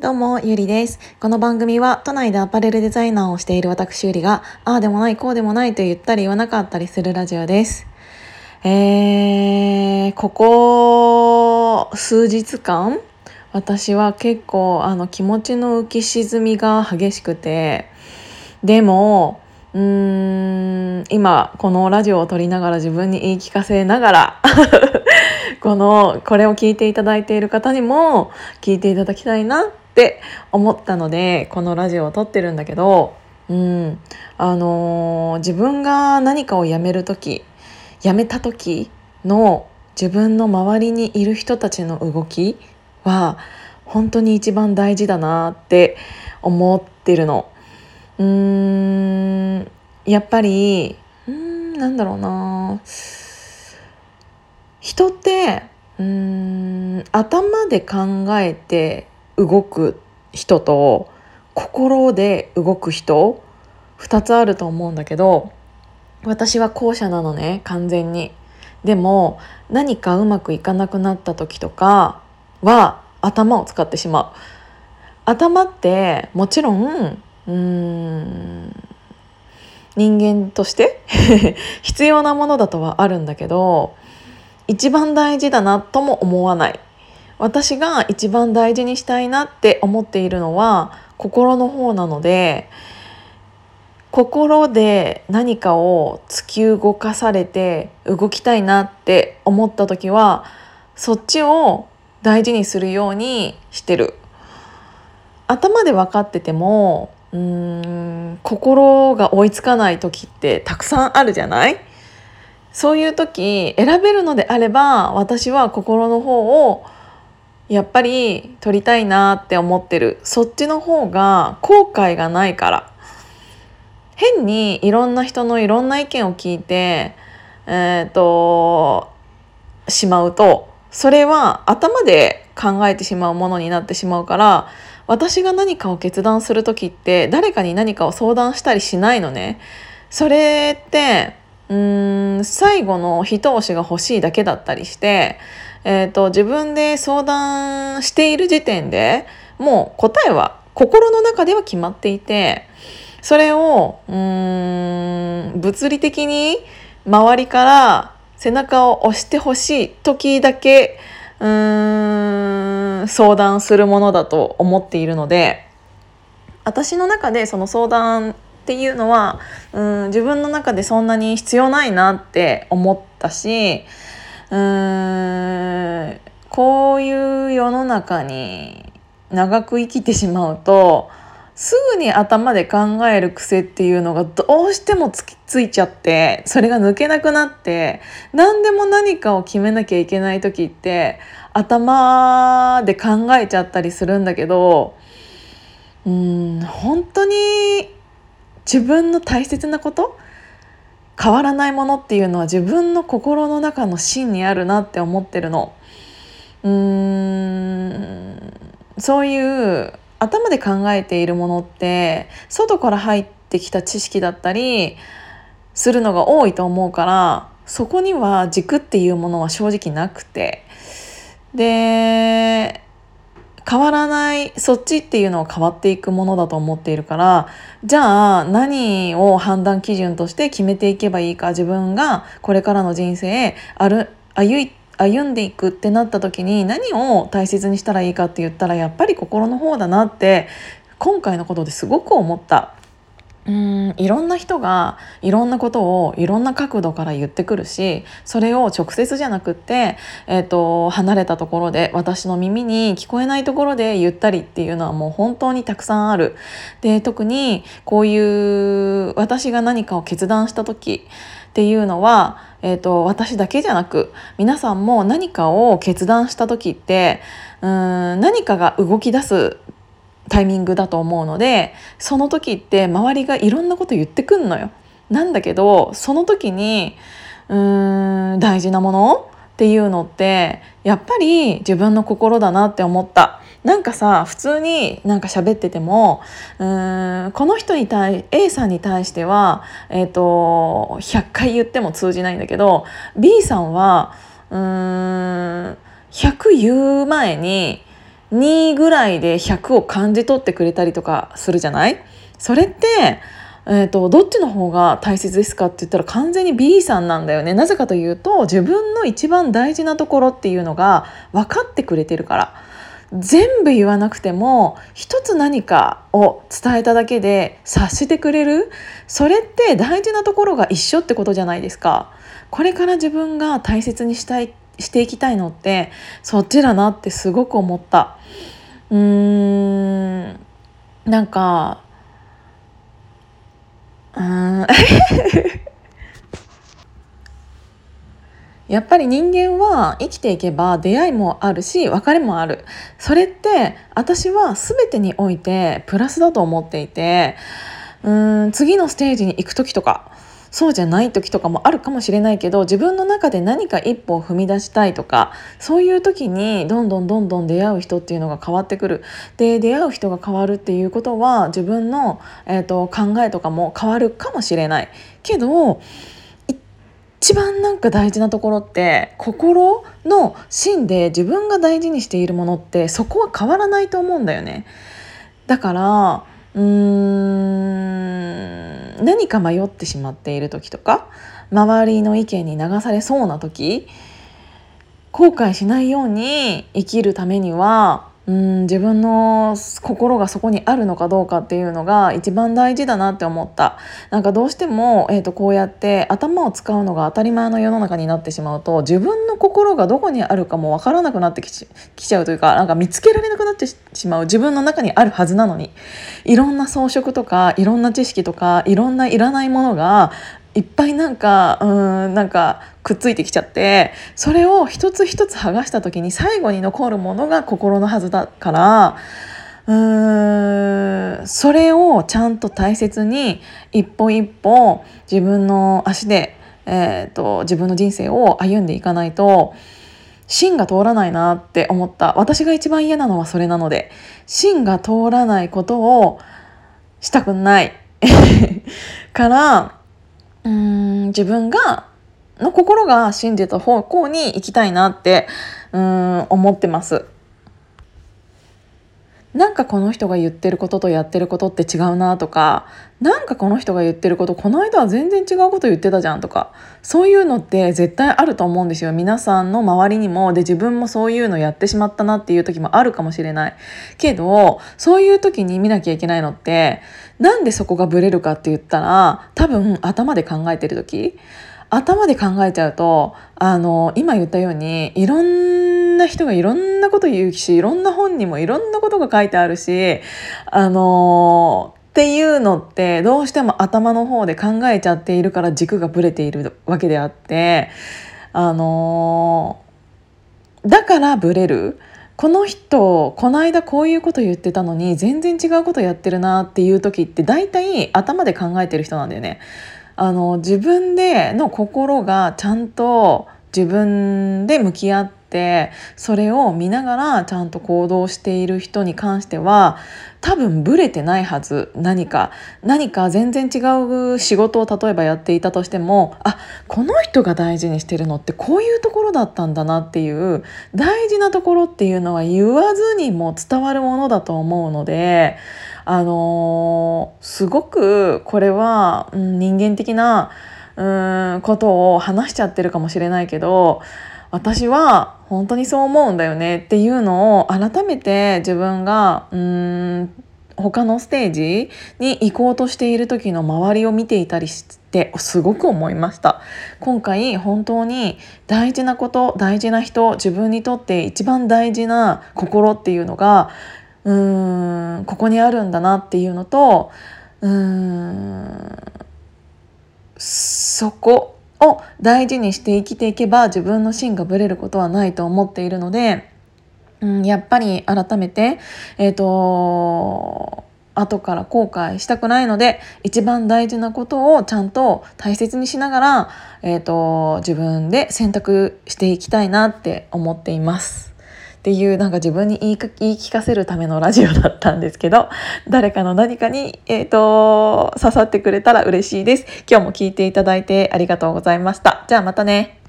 どうも、ゆりです。この番組は都内でアパレルデザイナーをしている私ゆりが、ああでもない、こうでもないと言ったり言わなかったりするラジオです。えー、ここ数日間、私は結構あの気持ちの浮き沈みが激しくて、でも、うーん今このラジオを撮りながら自分に言い聞かせながら このこれを聞いていただいている方にも聞いていただきたいなって思ったのでこのラジオを撮ってるんだけど、うん。あのー、自分が何かをやめる時やめた時の自分の周りにいる人たちの動きは本当に一番大事だなって思ってるの。うーん。やっぱりうんなんだろうな。人ってうん頭で考えて動く人と心で動く人2つあると思うんだけど私は後者なのね完全に。でも何かうまくいかなくなった時とかは頭を使ってしまう。頭ってもちろんうん人間として 必要なものだとはあるんだけど一番大事だなとも思わない私が一番大事にしたいなって思っているのは心の方なので心で何かを突き動かされて動きたいなって思った時はそっちを大事にするようにしてる。頭で分かっててもうーん心が追いつかない時ってたくさんあるじゃない？そういう時選べるのであれば私は心の方をやっぱり取りたいなって思ってるそっちの方が後悔がないから変にいろんな人のいろんな意見を聞いてえっ、ー、としまうとそれは頭で考えてしまうものになってしまうから私が何かを決断する時って誰かに何かを相談したりしないのね。それってうーん最後の一押しが欲しいだけだったりして、えーと、自分で相談している時点でもう答えは心の中では決まっていてそれをうん物理的に周りから背中を押してほしい時だけうーん相談するものだと思っているので私の中でその相談っていうのはうん自分の中でそんなに必要ないなって思ったしうーんこういう世の中に長く生きてしまうとすぐに頭で考える癖っていうのがどうしてもつきついちゃってそれが抜けなくなって何でも何かを決めなきゃいけない時って頭で考えちゃったりするんだけどうん本当に自分の大切なこと変わらないものっていうのは自分の心の中の芯にあるなって思ってるの。うーんそういう頭で考えているものって外から入ってきた知識だったりするのが多いと思うからそこには軸っていうものは正直なくてで変わらないそっちっていうのは変わっていくものだと思っているからじゃあ何を判断基準として決めていけばいいか自分がこれからの人生ある歩い歩んでいくってなった時に何を大切にしたらいいかって言ったらやっぱり心の方だなって今回のことですごく思った。うんいろんな人がいろんなことをいろんな角度から言ってくるしそれを直接じゃなくって、えーと、離れたところで私の耳に聞こえないところで言ったりっていうのはもう本当にたくさんある。で特にこういう私が何かを決断した時っていうのは、えーと、私だけじゃなく皆さんも何かを決断した時ってうん何かが動き出すタイミングだと思うのでその時って周りがいろんなこと言ってくんのよ。なんだけどその時にうーん大事なものっていうのってやっぱり自分の心だなって思った。なんかさ普通になんか喋っててもうーんこの人に対 A さんに対しては、えーと、100回言っても通じないんだけど B さんはうーん100言う前に2ぐらいで100を感じ取ってくれたりとかするじゃない？それってえーと、どっちの方が大切ですかって言ったら完全に B さんなんだよね。なぜかというと自分の一番大事なところっていうのが分かってくれてるから。全部言わなくても一つ何かを伝えただけで察してくれる？それって大事なところが一緒ってことじゃないですか。これから自分が大切にしたいしていきたいのってそっちだなってすごく思った。うーんなんかうん。やっぱり人間は生きていけば出会いもあるし別れもある。それって私は全てにおいてプラスだと思っていてうん次のステージに行く時とかそうじゃない時とかもあるかもしれないけど自分の中で何か一歩を踏み出したいとかそういう時にどんどんどんどん出会う人っていうのが変わってくるで出会う人が変わるっていうことは自分の、えーと、考えとかも変わるかもしれないけど一番なんか大事なところって心の芯で自分が大事にしているものってそこは変わらないと思うんだよね。だからうーん。何か迷ってしまっている時とか周りの意見に流されそうな時後悔しないように生きるためにはうん自分の心がそこにあるのかどうかっていうのが一番大事だなって思った。なんかどうしても、えー、とこうやって頭を使うのが当たり前の世の中になってしまうと自分の心がどこにあるかも分からなくなってきちきちゃうというかなんか見つけられなくなってしまう自分の中にあるはずなのに。いろんな装飾とかいろんな知識とかいろんないらないものがいっぱいなんかうんなんかくっついてきちゃってそれを一つ一つ剥がした時に最後に残るものが心のはずだからうーんそれをちゃんと大切に一歩一歩自分の足で、えーと、自分の人生を歩んでいかないと芯が通らないなって思った。私が一番嫌なのはそれなので芯が通らないことをしたくない。からうん自分がの心が信じた方向に行きたいなってうん思ってます。なんかこの人が言ってることとやってることって違うなとかなんかこの人が言ってることこの間は全然違うこと言ってたじゃんとかそういうのって絶対あると思うんですよ。皆さんの周りにもで自分もそういうのやってしまったなっていう時もあるかもしれない。けどそういう時に見なきゃいけないのってなんでそこがブレるかって言ったら多分頭で考えてる時。頭で考えちゃうとあの今言ったようにいろんなな人がいろんなこと言うしいろんな本にもいろんなことが書いてあるしあのっていうのってどうしても頭の方で考えちゃっているから軸がぶれているわけであってあのだからブレる。この人この間こういうこと言ってたのに全然違うことやってるなっていう時って大体頭で考えてる人なんだよね。あの自分での心がちゃんと自分で向き合ってそれを見ながらちゃんと行動している人に関しては多分ブレてないはず。何か何か全然違う仕事を例えばやっていたとしてもあこの人が大事にしてるのってこういうところだったんだなっていう大事なところっていうのは言わずにも伝わるものだと思うのであのー、すごくこれは、うん、人間的なうんことを話しちゃってるかもしれないけど私は本当にそう思うんだよねっていうのを改めて自分がうーん他のステージに行こうとしている時の周りを見ていたりしてすごく思いました。今回本当に大事なこと大事な人自分にとって一番大事な心っていうのがうーんここにあるんだなっていうのとうーんそこを大事にして生きていけば自分の芯がぶれることはないと思っているので、うん、やっぱり改めてえっ、ー、と後から後悔したくないので一番大事なことをちゃんと大切にしながら、えーと自分で選択していきたいなって思っています。っていうなんか自分に言い聞かせるためのラジオだったんですけど誰かの何かに、えーと刺さってくれたら嬉しいです。今日も聞いていただいてありがとうございました。じゃあまたね。